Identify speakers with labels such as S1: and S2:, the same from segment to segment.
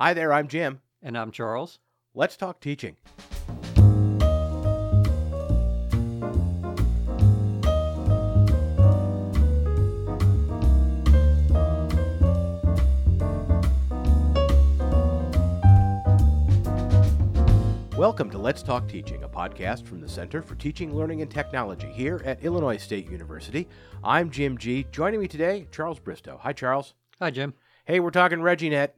S1: Hi there, I'm Jim.
S2: And I'm Charles.
S1: Let's talk teaching. Welcome to Let's Talk Teaching, a podcast from the Center for Teaching, Learning, and Technology here at Illinois State University. I'm Jim G. Joining me today, Charles Bristow. Hi, Charles.
S2: Hi, Jim.
S1: Hey, we're talking ReggieNet.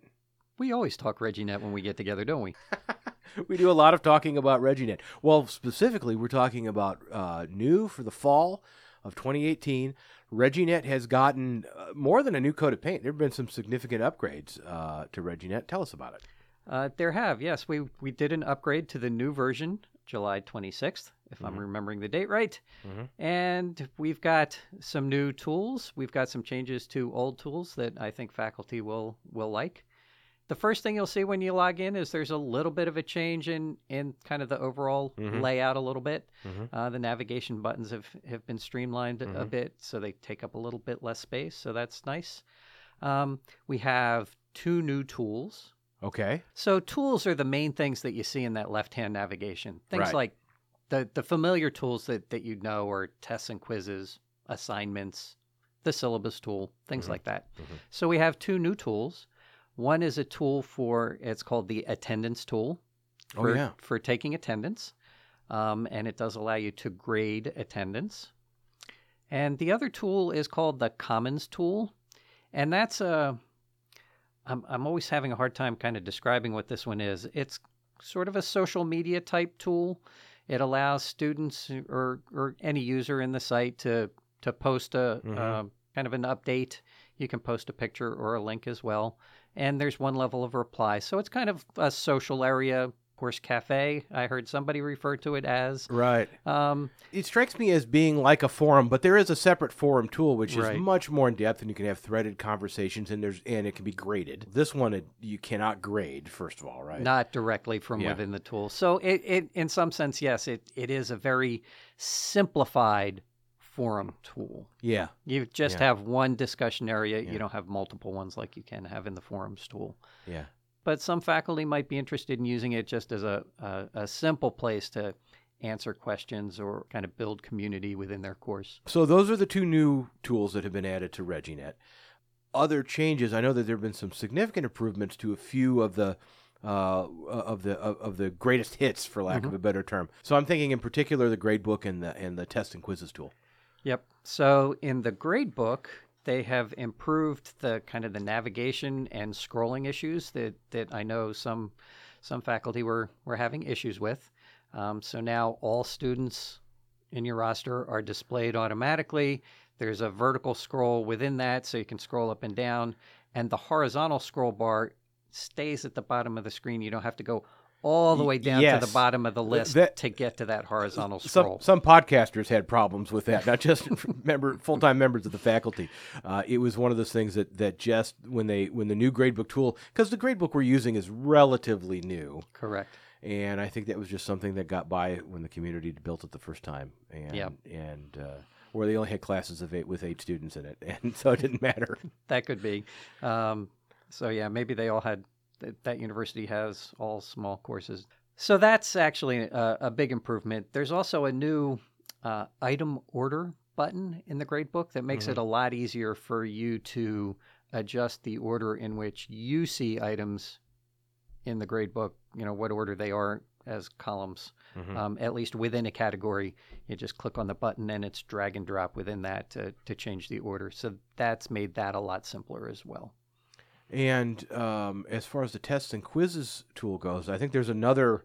S2: We always talk ReggieNet when we get together, don't we?
S1: we do a lot of talking about ReggieNet. Well, specifically, we're talking about uh, new for the fall of 2018. ReggieNet has gotten uh, more than a new coat of paint. There have been some significant upgrades uh, to ReggieNet. Tell us about it.
S2: Uh, there have, yes. We we did an upgrade to the new version July 26th, if mm-hmm. I'm remembering the date right. Mm-hmm. And we've got some new tools. We've got some changes to old tools that I think faculty will will like. The first thing you'll see when you log in is there's a little bit of a change in in kind of the overall mm-hmm. layout a little bit. Mm-hmm. Uh, the navigation buttons have have been streamlined a mm-hmm. bit, so they take up a little bit less space. So that's nice. Um, we have two new tools.
S1: Okay.
S2: So tools are the main things that you see in that left-hand navigation. Things right. like the the familiar tools that that you know are tests and quizzes, assignments, the syllabus tool, things mm-hmm. like that. Mm-hmm. So we have two new tools. One is a tool for it's called the attendance tool.
S1: Oh, for, oh yeah.
S2: For taking attendance, um, and it does allow you to grade attendance. And the other tool is called the Commons tool, and that's a I'm, I'm always having a hard time kind of describing what this one is. It's sort of a social media type tool. It allows students or, or any user in the site to, to post a mm-hmm. uh, kind of an update. You can post a picture or a link as well. And there's one level of reply. So it's kind of a social area course, cafe. I heard somebody refer to it as.
S1: Right. Um, it strikes me as being like a forum, but there is a separate forum tool which is much more in depth, and you can have threaded conversations, and there's and it can be graded. This one it, you cannot grade, first of all, right?
S2: Not directly from yeah. within the tool. So it, it, in some sense, yes, it, it is a very simplified forum tool.
S1: Yeah.
S2: You just yeah. have one discussion area. Yeah. You don't have multiple ones like you can have in the forums tool.
S1: Yeah
S2: but some faculty might be interested in using it just as a, a, a, simple place to answer questions or kind of build community within their course.
S1: So those are the two new tools that have been added to ReggieNet. Other changes, I know that there have been some significant improvements to a few of the uh, of the of, of, the greatest hits, for lack mm-hmm. of a better term. So I'm thinking in particular the gradebook and the and the test and quizzes tool.
S2: Yep. So in the grade book, they have improved the kind of the navigation and scrolling issues that, that I know some some faculty were, were having issues with. Um, so now all students in your roster are displayed automatically. There's a vertical scroll within that, so you can scroll up and down. And the horizontal scroll bar stays at the bottom of the screen. You don't have to go all the way down yes. to the bottom of the list that, to get to that horizontal scroll.
S1: Some, some podcasters had problems with that, not just member full-time members of the faculty. Uh, it was one of those things that, that just when they when the new gradebook tool, because the gradebook we're using is relatively new.
S2: Correct.
S1: And I think that was just something that got by when the community built it the first time, and
S2: yep.
S1: and uh, where they only had classes of eight with eight students in it, and so it didn't matter.
S2: that could be. Um, so yeah, maybe they all had that, that university has all small courses. So that's actually a, a big improvement. There's also a new uh, item order button in the gradebook that makes mm-hmm. it a lot easier for you to adjust the order in which you see items in the gradebook, you know, what order they are as columns, mm-hmm. um, at least within a category. You just click on the button and it's drag and drop within that to, to change the order. So that's made that a lot simpler as well.
S1: And um, as far as the tests and quizzes tool goes, I think there's another.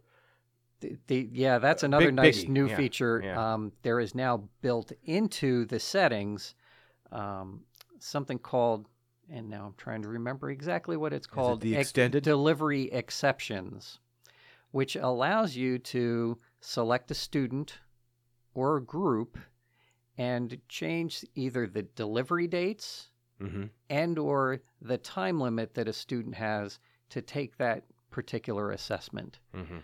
S2: The, the yeah, that's another big, nice biggie. new yeah. feature. Yeah. Um, there is now built into the settings um, something called, and now I'm trying to remember exactly what it's called.
S1: It the extended
S2: ex- delivery exceptions, which allows you to select a student or a group and change either the delivery dates mm-hmm. and or the time limit that a student has to take that particular assessment. Mm-hmm.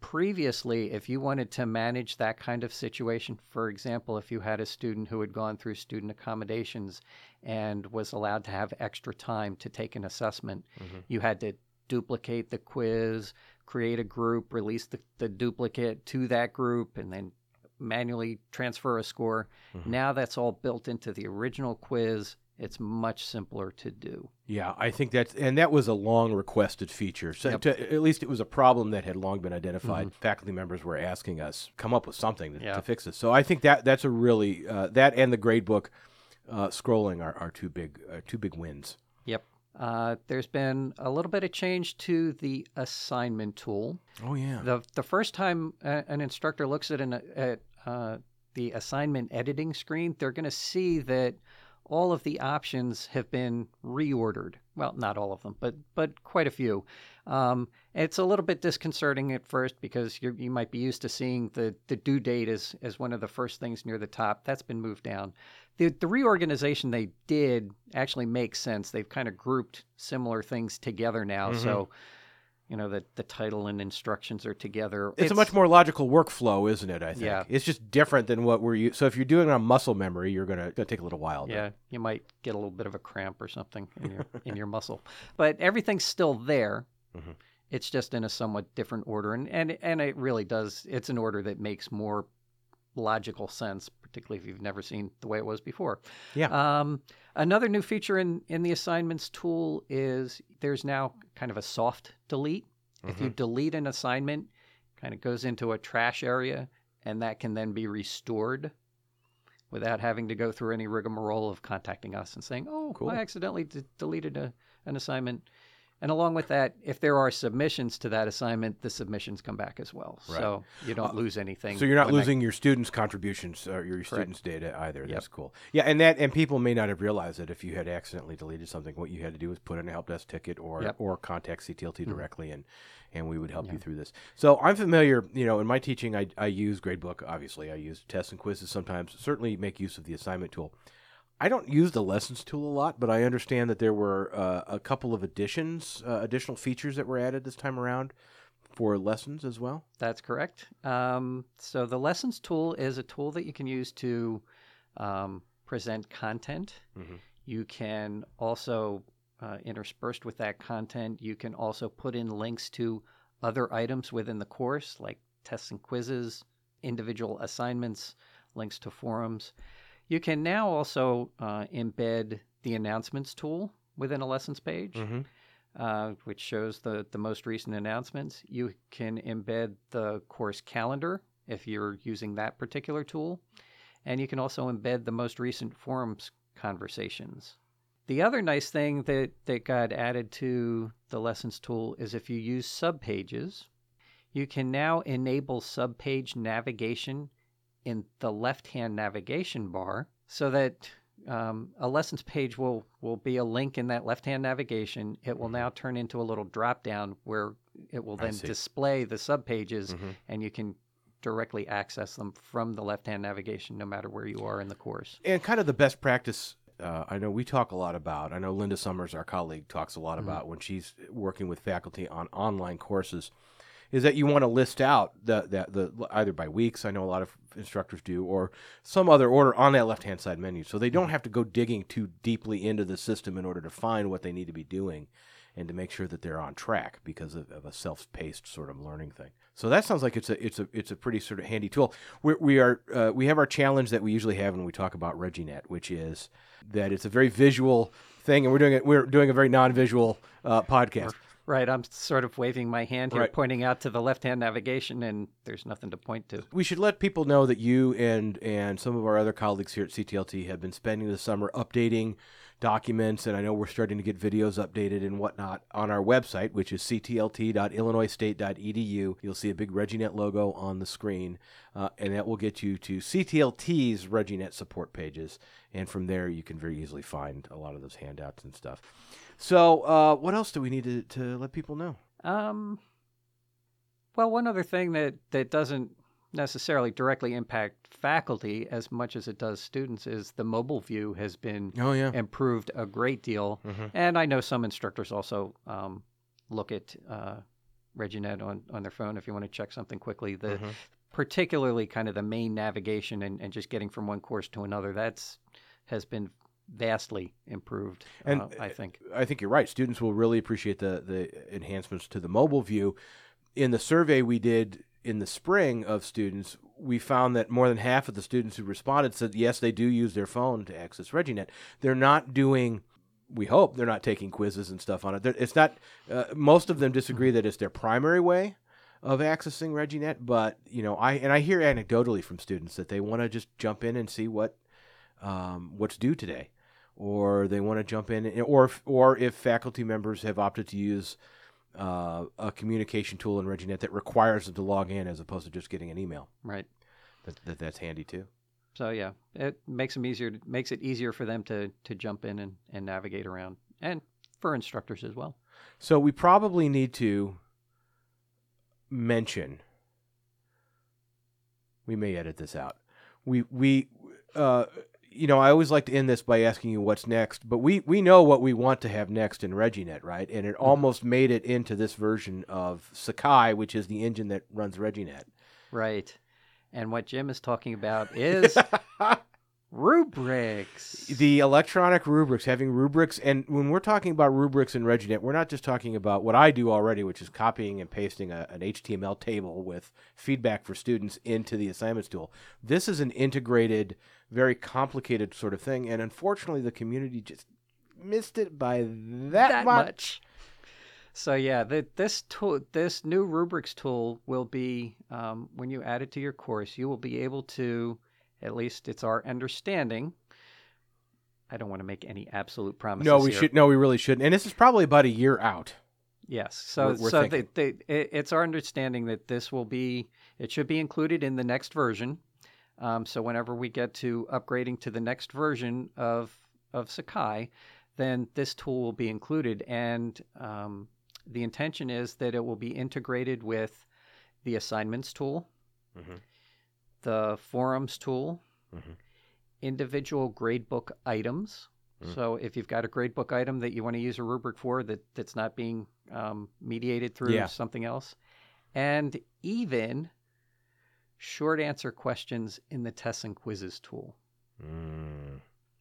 S2: Previously, if you wanted to manage that kind of situation, for example, if you had a student who had gone through student accommodations and was allowed to have extra time to take an assessment, mm-hmm. you had to duplicate the quiz, create a group, release the, the duplicate to that group, and then manually transfer a score.
S1: Mm-hmm.
S2: Now that's all built into the original quiz. It's much simpler to do.
S1: Yeah, I think that's and that was a long requested feature. So
S2: Yep.
S1: to, at least it was a problem that had long been identified. Faculty members were asking us come up with something to,
S2: Mm-hmm. Yeah.
S1: to fix this. So I think that that's a really uh, that and the gradebook uh, scrolling are, are two big uh, two big wins.
S2: Uh, there's been a little bit of change to the assignment tool.
S1: Oh yeah.
S2: The the first time uh, an instructor looks at an at uh, the assignment editing screen, they're going to see that all of the options have been reordered. Well, not all of them, but but quite a few. Um, it's a little bit disconcerting at first because you you might be used to seeing the the due date as as one of the first things near the top. That's been moved down. The the reorganization they did actually makes sense. They've kind of grouped similar things together now, so you know the the title and instructions are together.
S1: It's, a much more logical workflow, isn't it? I think.
S2: Yeah.
S1: It's just different than what we're used. So if you're doing it on muscle memory, you're gonna, gonna take a little while. to-
S2: Yeah, you might get a little bit of a cramp or something in your in your muscle, but everything's still there.
S1: Mhm.
S2: It's just in a somewhat different order, and and and it really does. It's an order that makes more logical sense, particularly if you've never seen the way it was before.
S1: Yeah.
S2: Um, another new feature in in the assignments tool is there's now kind of a soft delete. If you delete an assignment, kind of goes into a trash area, and that can then be restored without having to go through any rigmarole of contacting us and saying, "Oh,
S1: Cool.
S2: I accidentally d- deleted a, an assignment." And along with that, if there are submissions to that assignment, the submissions come back as well.
S1: Right.
S2: So you don't lose anything.
S1: So you're not losing your students' contributions or your
S2: Correct.
S1: students' data either.
S2: Yep.
S1: That's cool. Yeah, and that and people may not have realized that if you had accidentally deleted something, what you had to do was put in a help desk ticket or
S2: Yep. Mm-hmm.
S1: or contact CTLT directly, and and we would help you through this. So I'm familiar. You know, in my teaching, I I use Gradebook. Obviously, I use tests and quizzes sometimes. Certainly, make use of the assignment tool. I don't use the lessons tool a lot, but I understand that there were uh, a couple of additions, uh, additional features that were added this time around for lessons as well.
S2: That's correct. Um, so the lessons tool is a tool that you can use to um, present content.
S1: Mhm.
S2: You can also, uh, interspersed with that content, you can also put in links to other items within the course, like tests and quizzes, individual assignments, links to forums. You can now also uh, embed the announcements tool within a lessons page
S1: Mm-hmm.
S2: uh, which shows the, the most recent announcements. You can embed the course calendar if you're using that particular tool. And you can also embed the most recent forums conversations. The other nice thing that, that got added to the lessons tool is if you use subpages, you can now enable subpage navigation in the left hand navigation bar so that um, a lessons page will, will be a link in that left hand navigation. It will now turn into a little drop down where it will then display the subpages
S1: Mhm.
S2: and you can directly access them from the left hand navigation no matter where you are in the course.
S1: and kind of the best practice uh, I know we talk a lot about. I know Linda Summers, our colleague, talks a lot
S2: Mm-hmm.
S1: about when she's working with faculty on online courses. Is that you want to list out the, the the either by weeks? I know a lot of instructors do, or some other order on that left hand side menu, so they
S2: Mm-hmm.
S1: don't have to go digging too deeply into the system in order to find what they need to be doing, and to make sure that they're on track because of, of a self paced sort of learning thing. So that sounds like it's a it's a it's a pretty sort of handy tool. We we are uh, we have our challenge that we usually have when we talk about ReggieNet, which is that it's a very visual thing, and we're doing it. We're doing a very non-visual uh, podcast.
S2: Right, I'm sort of waving my hand here,
S1: Right.
S2: pointing out to the left hand navigation, and there's nothing to point to.
S1: We should let people know that you and and some of our other colleagues here at CTLT have been spending the summer updating documents, and I know we're starting to get videos updated and whatnot on our website, which is ctlt.illinoisstate.edu. You'll see a big ReggieNet logo on the screen, uh, and that will get you to CTLT's ReggieNet support pages, and from there you can very easily find a lot of those handouts and stuff. So, uh, what else do we need to, to let people know?
S2: Um, well, one other thing that, that doesn't necessarily directly impact faculty as much as it does students is the mobile view has been
S1: Oh yeah,
S2: improved a great deal.
S1: Mhm.
S2: And I know some instructors also um, look at uh, ReggieNet on, on their phone if you want to check something quickly. The
S1: Mhm.
S2: particularly kind of the main navigation and, and just getting from one course to another that's has been vastly improved.
S1: And
S2: uh, I think.
S1: I think you're right. Students will really appreciate the the enhancements to the mobile view. In the survey we did in the spring of students, we found that more than half of the students who responded said yes, they do use their phone to access ReggieNet. They're not doing. We hope they're not taking quizzes and stuff on it. They're, it's not. Uh, most of them disagree that it's their primary way of accessing ReggieNet, but you know, I and I hear anecdotally from students that they want to just jump in and see what um, what's due today, or they want to jump in, or if, or if faculty members have opted to use uh, a communication tool in ReggieNet that requires them to log in as opposed to just getting an email.
S2: Right.
S1: That, that that's handy too.
S2: So yeah, it makes them easier. Makes it easier for them to to jump in and, and navigate around, and for instructors as well.
S1: So we probably need to mention. We may edit this out. We we uh, you know I always like to end this by asking you what's next, but we we know what we want to have next in ReggieNet, right? And it mm-hmm. almost made it into this version of Sakai, which is the engine that runs ReggieNet.
S2: Right. And what Jim is talking about is rubrics.
S1: the electronic rubrics, having rubrics, and when we're talking about rubrics in ReggieNet, we're not just talking about what I do already, which is copying and pasting a, an HTML table with feedback for students into the assignments tool. This is an integrated, very complicated sort of thing, and unfortunately, the community just missed it by that,
S2: that
S1: much.
S2: much. So yeah, the, this tool, this new rubrics tool will be um, when you add it to your course, you will be able to, at least it's our understanding. I don't want to make any absolute promises.
S1: No, we
S2: here.
S1: should. No, we really shouldn't. And this is probably about a year out.
S2: Yes. So
S1: We're- we're
S2: so the,
S1: thinking.
S2: the, it, it's our understanding that this will be it should be included in the next version. Um, so whenever we get to upgrading to the next version of of Sakai, then this tool will be included, and um, the intention is that it will be integrated with the assignments tool,
S1: Mhm.
S2: the forums tool,
S1: Mhm.
S2: individual gradebook items.
S1: Mm.
S2: So if you've got a gradebook item that you want to use a rubric for that that's not being um, mediated through
S1: Yeah.
S2: something else, and even short answer questions in the tests and quizzes tool.
S1: Mm.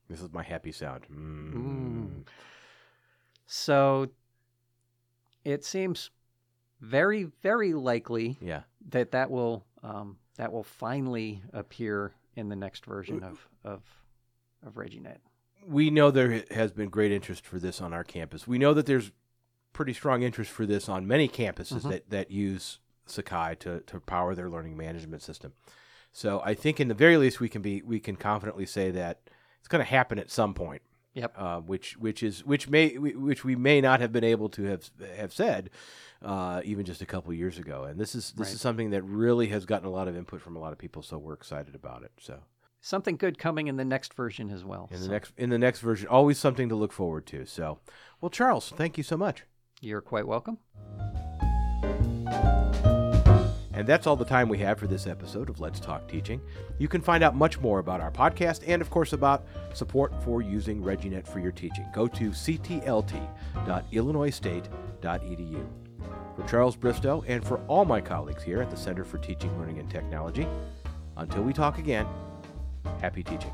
S1: This is my happy sound. Mm.
S2: Mm. So it seems very, very likely
S1: Yeah.
S2: that that will um, that will finally appear in the next version of of of ReggieNet.
S1: we know there has been great interest for this on our campus. We know that there's pretty strong interest for this on many campuses
S2: Mhm.
S1: that, that use Sakai to, to power their learning management system. So I think in the very least we can be we can confidently say that it's going to happen at some point.
S2: Yep.
S1: Uh, which which is which may which we may not have been able to have have said uh, even just a couple years ago. And this is this
S2: Right.
S1: is something that really has gotten a lot of input from a lot of people. So we're excited about it. So
S2: Something good coming in the next version as well.
S1: in the next in the next version, always something to look forward to. So, well, Charles, thank you so much.
S2: You're quite welcome.
S1: And that's all the time we have for this episode of Let's Talk Teaching. You can find out much more about our podcast and, of course, about support for using ReggieNet for your teaching. Go to ctlt.illinoisstate.edu. For Charles Bristow and for all my colleagues here at the Center for Teaching, Learning, and Technology, until we talk again, happy teaching.